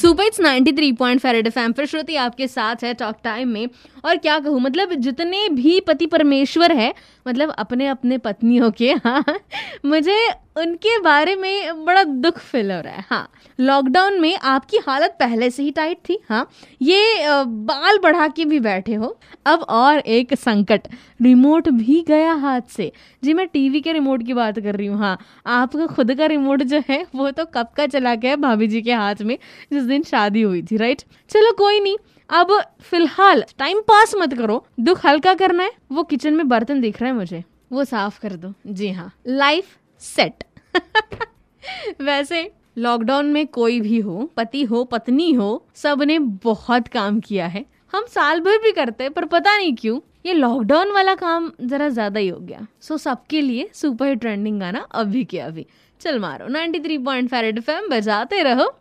Super it's 93 point फेरेड FM फिर श्रुति आपके साथ है टॉक टाइम में। और क्या कहूँ मतलब जितने भी पति परमेश्वर है मतलब अपने अपने पत्नियों के हाँ मुझे उनके बारे में बड़ा दुख फील हो रहा है। हाँ लॉकडाउन में आपकी हालत पहले से ही टाइट थी। हाँ ये बाल बढ़ा के भी बैठे हो। अब और एक संकट रिमोट भी गया हाथ से। जी, मैं टीवी के रिमोट की बात कर रही हूँ। हाँ आपका खुद का रिमोट जो है, वो तो कब का चला गया भाभी जी के हाथ में, जिस दिन शादी हुई थी राइट चलो, कोई नहीं। अब फ़िलहाल टाइम पास मत करो। दुख हल्का करना है। वो किचन में बर्तन दिख रहा है मुझे। वो साफ़ कर दो। जी हाँ। लाइफ सेट वैसे लॉकडाउन में कोई भी हो पति हो पत्नी हो सबने बहुत काम किया है। हम साल भर भी करते हैं पर पता नहीं क्यों ये लॉकडाउन वाला काम जरा ज़्यादा ही हो गया। सो so, सबके लिए सुपर ट्रेंडिंग गाना अभी के अभी। चल मारो 93.5 थ्री पॉइंट बजाते रहो।